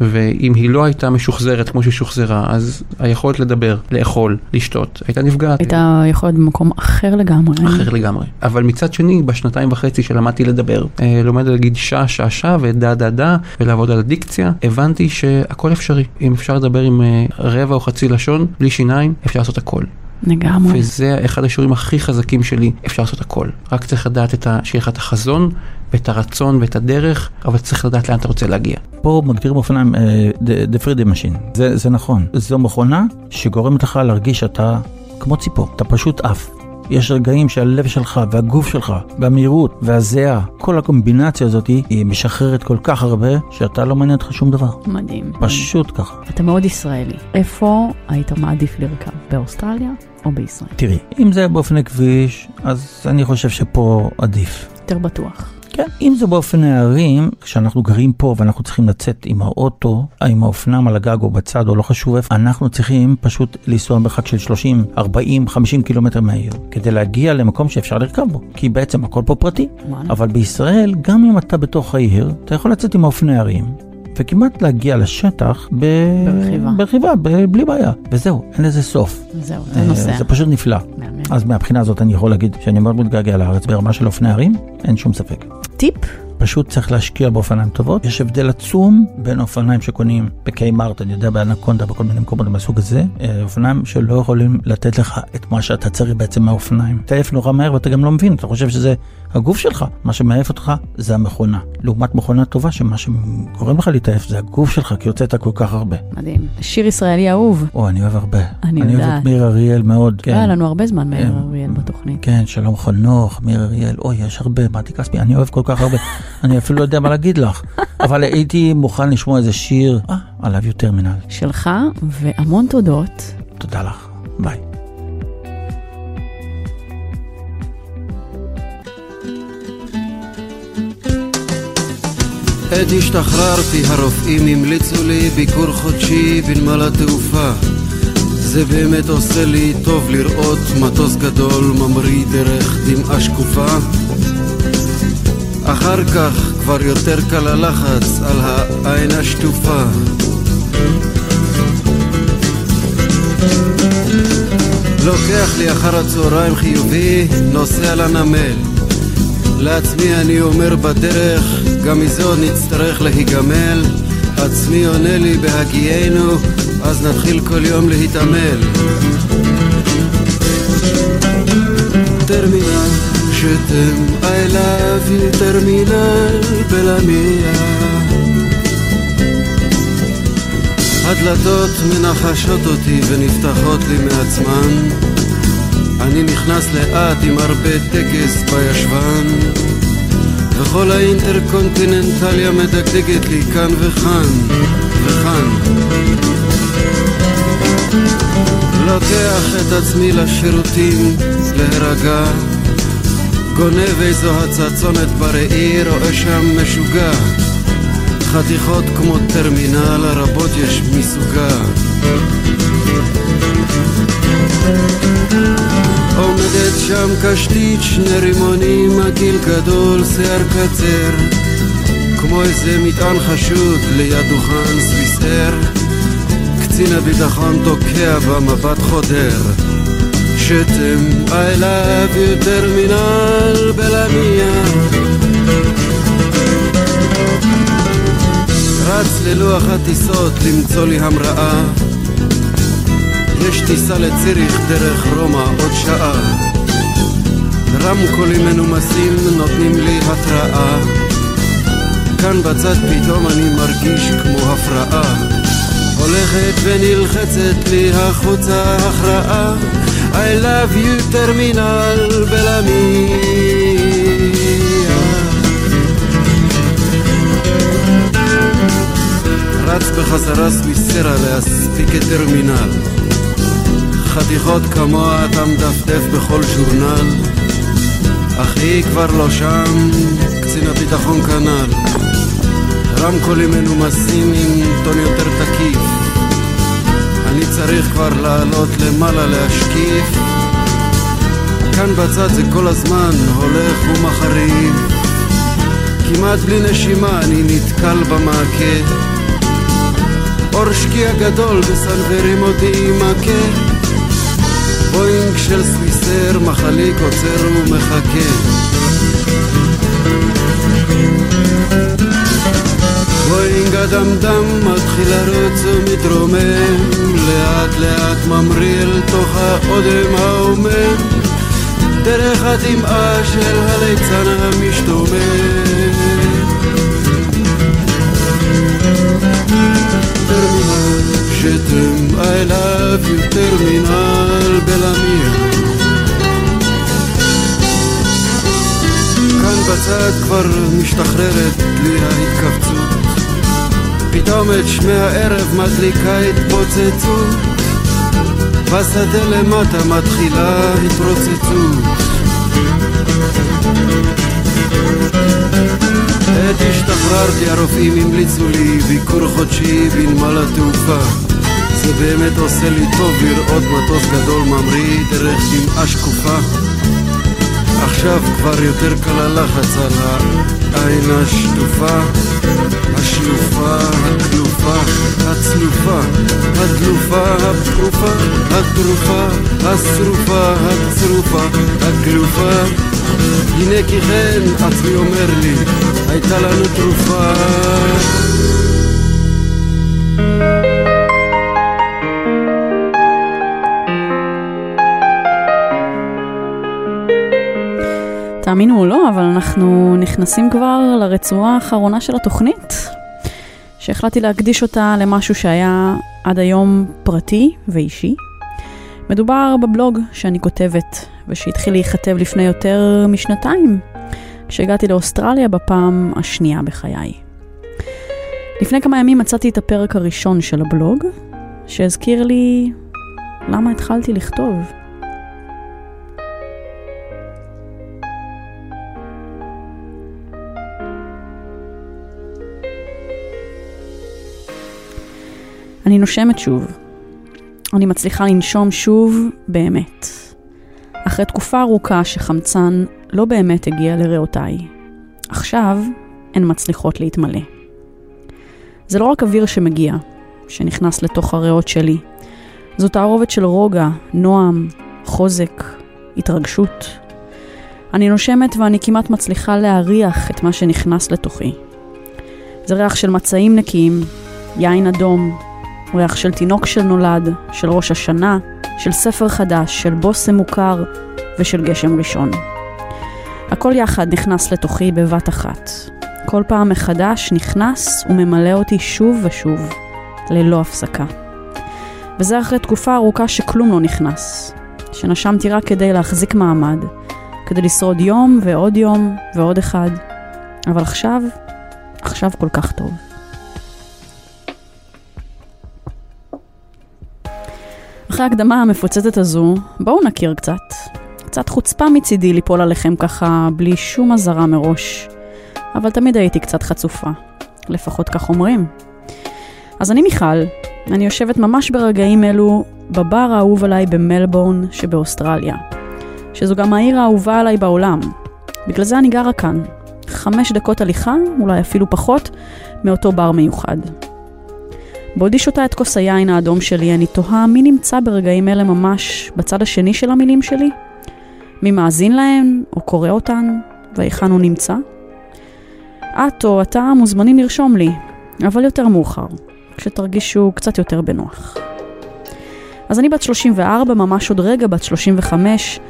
V: ואם היא לא הייתה משוחזרת כמו שהיא שוחזרה, אז היכולת לדבר, לאכול, לשתות, הייתה נפגעת.
I: הייתה יכול להיות במקום אחר לגמרי.
V: אחר לגמרי. אבל מצד שני, בשנתיים וחצי שלמדתי לדבר, אה, לומד להגיד שעה, שעה, שעה, ודה, דה, דה, ולעבוד על הדיקציה, הבנתי שהכל אפשרי. אם אפשר לדבר עם אה, רבע או חצי לשון, בלי שיניים, אפשר לעשות הכל.
I: לגמרי.
V: וזה אחד השיעורים הכי חזקים שלי, אפשר לעשות הכל. רק צריך לדעת. שיהיה לך את החזון, ואת הרצון ואת הדרך, אבל צריך לדעת לאן אתה רוצה להגיע.
W: פה מגדירים אופניים uh, the, the freedom machine, זה, זה נכון. זו מכונה שגורמת לך להרגיש שאתה כמו ציפור, אתה פשוט עף. יש רגעים שהלב שלך והגוף שלך והמהירות והזיעה, כל הקומבינציה הזאת היא משחררת כל כך הרבה שאתה לא מעניין אותך שום דבר.
I: מדהים.
W: פשוט ככה.
I: אתה מאוד ישראלי. איפה היית מעדיף לרכב? באוסטרליה או בישראל?
W: תראי, אם זה באופני כביש, אז אני חושב שפה עדיף.
I: יותר בטוח.
W: כן, אם זה באופני הערים, כשאנחנו גרים פה ואנחנו צריכים לצאת עם האוטו, עם האופנם על הגג או בצד או לא חשוב איפה, אנחנו צריכים פשוט לנסוע מרחק של 30, 40, 50 קילומטר מהעיר, כדי להגיע למקום שאפשר לרכב בו, כי בעצם הכל פה פרטי.
I: וואלה.
W: אבל בישראל, גם אם אתה בתוך העיר, אתה יכול לצאת עם האופני הערים. וכמעט להגיע לשטח ב...
I: ברכיבה.
W: ברכיבה, ב... בלי בעיה. וזהו, אין לזה סוף.
I: זהו, אתה
W: אה,
I: נוסע.
W: זה פשוט נפלא.
I: מהמם.
W: אז מהבחינה הזאת אני יכול להגיד שאני מאוד מתגעגע לארץ ברמה של אופני ערים, אין שום ספק.
I: טיפ?
W: פשוט צריך להשקיע באופניים טובות. יש הבדל עצום בין אופניים שקונים בקיי-מרט, אני יודע, באנקונדה, בכל מיני מקומות מהסוג הזה, אה, אופניים שלא יכולים לתת לך את מה שאתה צריך בעצם מהאופניים. אתה עייף נורא מהר ואתה גם לא מבין, אתה חושב שזה הגוף שלך. מה שמעייף אותך זה המכונה. לעומת מכונה טובה, שמה שגורם לך להתעייף זה הגוף שלך, כי הוצאת כל כך הרבה.
I: מדהים. שיר ישראלי אהוב.
W: או, אני אוהב הרבה.
I: אני
W: אני אוהב
I: יודעת.
W: את מאיר אריאל מאוד.
I: לא היה
W: כן.
I: לנו הרבה זמן מאיר
W: כן.
I: אריאל בתוכנית.
W: כן, שלום חנוך, מאיר אריאל, אוי, יש הרבה, מתי כספי, אני אוהב כל כך הרבה, [LAUGHS] אני אפילו לא יודע מה להגיד לך. אבל הייתי מוכן לשמוע איזה שיר, אה, עליו יותר מנהל.
I: שלך, והמון תודות.
W: תודה לך, ביי.
X: עת השתחררתי הרופאים המליצו לי ביקור חודשי בנמל התעופה. זה באמת עושה לי טוב לראות מטוס גדול ממריא דרך דמעה שקופה. אחר כך כבר יותר קל הלחץ על העין השטופה. לוקח לי אחר הצהריים חיובי, נוסע לנמל לעצמי אני אומר בדרך, גם מזה עוד נצטרך להיגמל. עצמי עונה לי בהגיינו, אז נתחיל כל יום להתעמל. טרמינל שתם, I love you טרמינל בלמיה. הדלתות מנחשות אותי ונפתחות לי מעצמן אני נכנס לאט עם הרבה טקס בישבן. וכל האינטרקונטיננטליה מדגדגת לי כאן וכאן וכאן. לוקח את עצמי לשירותים להירגע. גונב איזו הצצונת בראי רואה שם משוגע. חתיכות כמו טרמינל הרבות יש מסוגה עומדת שם קשתית, שני רימונים, הגיל גדול, שיער קצר. כמו איזה מטען חשוד ליד דוכן סוויסר קצין הביטחון תוקע במבט חודר. שתם, love you טרמינל בלמיה רץ ללוח הטיסות למצוא לי המראה יש טיסה לציריך דרך רומא עוד שעה. רמקולים מנומסים נותנים לי התראה. כאן בצד פתאום אני מרגיש כמו הפרעה. הולכת ונלחצת לי החוצה הכרעה. I love you טרמינל בלמיה. רץ בחזרה סוויסרה להספיק את טרמינל חתיכות כמוה אתה מדפדף בכל ז'ורנל אך היא כבר לא שם, קצין הביטחון כנ"ל רמקולים מנומסים עם טון יותר תקיף. אני צריך כבר לעלות למעלה להשקיף. כאן בצד זה כל הזמן הולך ומחריב. כמעט בלי נשימה אני נתקל במעקה. אור שקיע גדול בסנוורים אותי עם מכה. בואינג של סוויסר, מחליק עוצר ומחכה. בואינג הדמדם מתחיל לרוץ ומתרומם, לאט לאט ממריא אל תוך האודם ההומם, דרך הטמעה של הליצן המשתומם. I love you, טרמינל בלמיה. כאן בצד כבר משתחררת לי ההתכווצות. פתאום את שמי הערב מדליקה התפוצצות. בשדה למטה מתחילה התרוצצות. עת השתחררתי הרופאים המליצו לי ביקור חודשי בנמל התעופה זה באמת עושה לי טוב לראות מטוס גדול ממריא דרך דמעה שקופה. עכשיו כבר יותר קל הלחץ על העין השטופה השלופה, הכלופה, הצלופה, הדלופה, הפרופה, הטרופה, השרופה, הצרופה, הגלופה. הנה כי כן עצמי אומר לי, הייתה לנו תרופה
I: תאמינו או לא, אבל אנחנו נכנסים כבר לרצועה האחרונה של התוכנית, שהחלטתי להקדיש אותה למשהו שהיה עד היום פרטי ואישי. מדובר בבלוג שאני כותבת, ושהתחיל להיכתב לפני יותר משנתיים, כשהגעתי לאוסטרליה בפעם השנייה בחיי. לפני כמה ימים מצאתי את הפרק הראשון של הבלוג, שהזכיר לי למה התחלתי לכתוב. אני נושמת שוב. אני מצליחה לנשום שוב באמת. אחרי תקופה ארוכה שחמצן לא באמת הגיע לריאותיי. עכשיו הן מצליחות להתמלא. זה לא רק אוויר שמגיע, שנכנס לתוך הריאות שלי. זו תערובת של רוגע, נועם, חוזק, התרגשות. אני נושמת ואני כמעט מצליחה להריח את מה שנכנס לתוכי. זה ריח של מצעים נקיים, יין אדום, ריח של תינוק שנולד, של ראש השנה, של ספר חדש, של בושם מוכר ושל גשם ראשון. הכל יחד נכנס לתוכי בבת אחת. כל פעם מחדש נכנס וממלא אותי שוב ושוב, ללא הפסקה. וזה אחרי תקופה ארוכה שכלום לא נכנס, שנשמתי רק כדי להחזיק מעמד, כדי לשרוד יום ועוד יום ועוד אחד, אבל עכשיו, עכשיו כל כך טוב. אחרי ההקדמה המפוצצת הזו, בואו נכיר קצת. קצת חוצפה מצידי ליפול עליכם ככה בלי שום אזהרה מראש. אבל תמיד הייתי קצת חצופה. לפחות כך אומרים. אז אני מיכל, אני יושבת ממש ברגעים אלו בבר האהוב עליי במלבורן שבאוסטרליה. שזו גם העיר האהובה עליי בעולם. בגלל זה אני גרה כאן. חמש דקות הליכה, אולי אפילו פחות, מאותו בר מיוחד. בעודי שותה את כוס היין האדום שלי, אני תוהה מי נמצא ברגעים אלה ממש בצד השני של המילים שלי? מי מאזין להן, או קורא אותן, והיכן הוא נמצא? את או אתה מוזמנים לרשום לי, אבל יותר מאוחר, כשתרגישו קצת יותר בנוח. אז אני בת 34, ממש עוד רגע בת 35,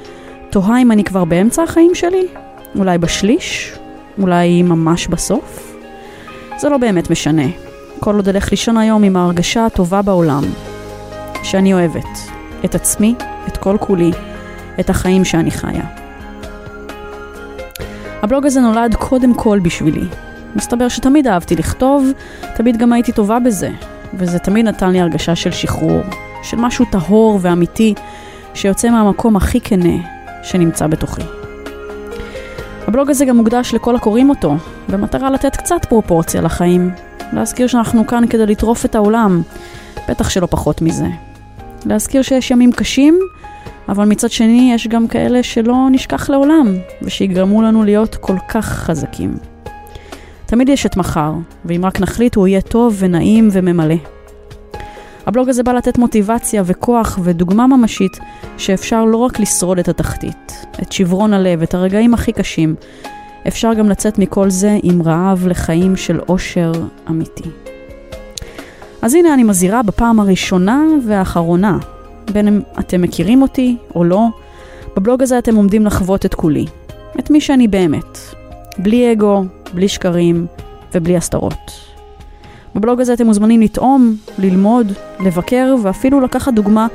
I: תוהה אם אני כבר באמצע החיים שלי? אולי בשליש? אולי ממש בסוף? זה לא באמת משנה. כל עוד אלך לישון היום עם ההרגשה הטובה בעולם, שאני אוהבת, את עצמי, את כל כולי, את החיים שאני חיה. הבלוג הזה נולד קודם כל בשבילי. מסתבר שתמיד אהבתי לכתוב, תמיד גם הייתי טובה בזה, וזה תמיד נתן לי הרגשה של שחרור, של משהו טהור ואמיתי, שיוצא מהמקום הכי כנה שנמצא בתוכי. הבלוג הזה גם מוקדש לכל הקוראים אותו, במטרה לתת קצת פרופורציה לחיים. להזכיר שאנחנו כאן כדי לטרוף את העולם, בטח שלא פחות מזה. להזכיר שיש ימים קשים, אבל מצד שני יש גם כאלה שלא נשכח לעולם, ושיגרמו לנו להיות כל כך חזקים. תמיד יש את מחר, ואם רק נחליט הוא יהיה טוב ונעים וממלא. הבלוג הזה בא לתת מוטיבציה וכוח ודוגמה ממשית שאפשר לא רק לשרוד את התחתית, את שברון הלב, את הרגעים הכי קשים, אפשר גם לצאת מכל זה עם רעב לחיים של אושר אמיתי. אז הנה אני מזהירה בפעם הראשונה והאחרונה, בין אם אתם מכירים אותי או לא, בבלוג הזה אתם עומדים לחוות את כולי, את מי שאני באמת, בלי אגו, בלי שקרים ובלי הסתרות. בבלוג הזה אתם מוזמנים לטעום, ללמוד, לבקר ואפילו לקחת דוגמה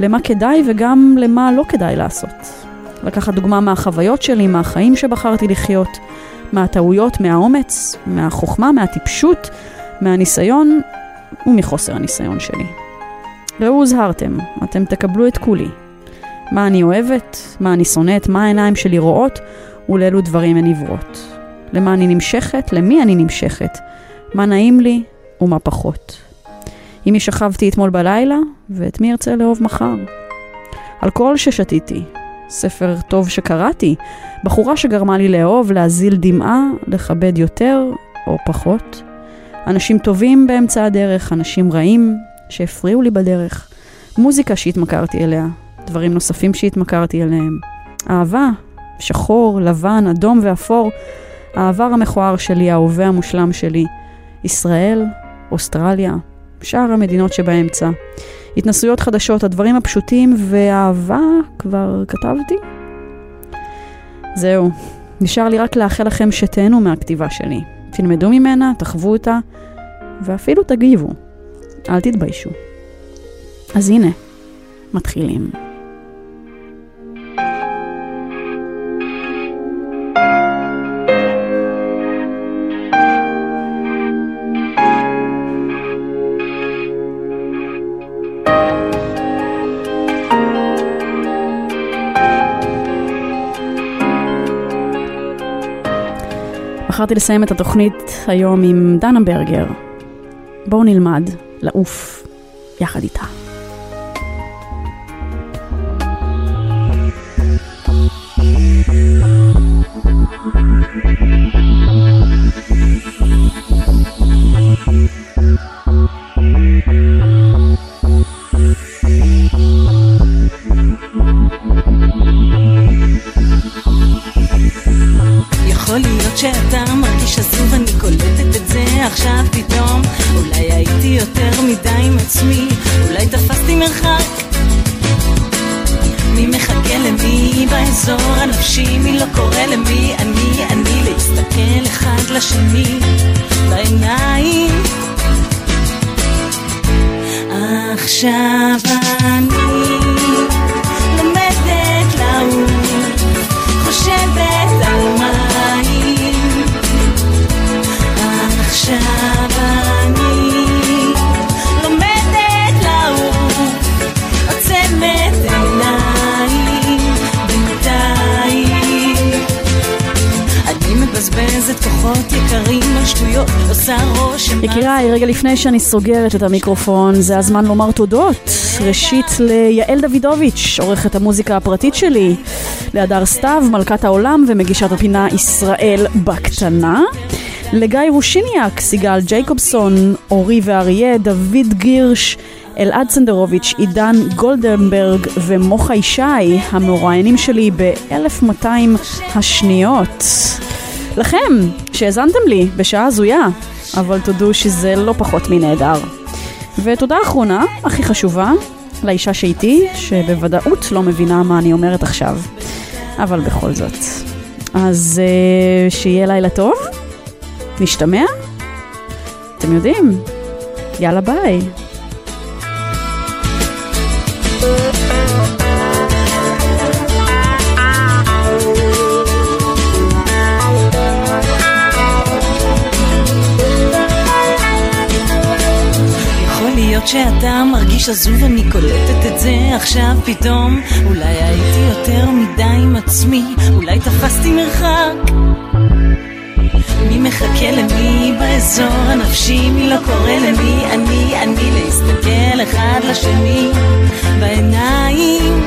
I: למה כדאי וגם למה לא כדאי לעשות. לקחת דוגמה מהחוויות שלי, מהחיים שבחרתי לחיות, מהטעויות, מהאומץ, מהחוכמה, מהטיפשות, מהניסיון ומחוסר הניסיון שלי. ראו הוזהרתם, אתם תקבלו את כולי. מה אני אוהבת, מה אני שונאת, מה העיניים שלי רואות ולאילו דברים הן עיוורות. למה אני נמשכת, למי אני נמשכת, מה נעים לי ומה פחות. עם מי שכבתי אתמול בלילה, ואת מי ארצה לאהוב מחר. אלכוהול ששתיתי, ספר טוב שקראתי, בחורה שגרמה לי לאהוב, להזיל דמעה, לכבד יותר או פחות. אנשים טובים באמצע הדרך, אנשים רעים שהפריעו לי בדרך, מוזיקה שהתמכרתי אליה, דברים נוספים שהתמכרתי אליהם. אהבה, שחור, לבן, אדום ואפור, העבר המכוער שלי, ההווה המושלם שלי, ישראל, אוסטרליה, שאר המדינות שבאמצע. התנסויות חדשות, הדברים הפשוטים ואהבה כבר כתבתי. זהו, נשאר לי רק לאחל לכם שתהנו מהכתיבה שלי. תלמדו ממנה, תחוו אותה, ואפילו תגיבו. אל תתביישו. אז הנה, מתחילים. בחרתי לסיים את התוכנית היום עם דנה ברגר. בואו נלמד לעוף יחד איתה.
Y: יכול הנפשי, מי לא קורא למי, אני, אני להסתכל אחד לשני בעיניים. עכשיו אני לומדת לעוף, חושבת על מים. עכשיו כוחות יקרים על שטויות, עושה רושם...
I: יקיריי, רגע לפני שאני סוגרת את המיקרופון, זה הזמן לומר תודות. ראשית ליעל דוידוביץ', עורכת המוזיקה הפרטית שלי, להדר סתיו, מלכת העולם ומגישת הפינה ישראל בקטנה. לגיא רושיניאק, סיגל ג'ייקובסון, אורי ואריה, דוד גירש, אלעד סנדרוביץ', עידן גולדנברג ומוחה ישי, המרואיינים שלי ב-1200 השניות. לכם, שהאזנתם לי בשעה הזויה, אבל תודו שזה לא פחות מנהדר. ותודה אחרונה, הכי חשובה, לאישה שאיתי, שבוודאות לא מבינה מה אני אומרת עכשיו, אבל בכל זאת. אז uh, שיהיה לילה טוב, נשתמע? אתם יודעים, יאללה ביי.
Y: יכול להיות למרות שאתה מרגיש עזוב אני קולטת את זה עכשיו פתאום. אולי הייתי יותר מדי עם עצמי אולי תפסתי מרחק. מי מחכה למי באזור הנפשי, מי לא קורא למי, אני, אני, להסתכל אחד לשני בעיניים.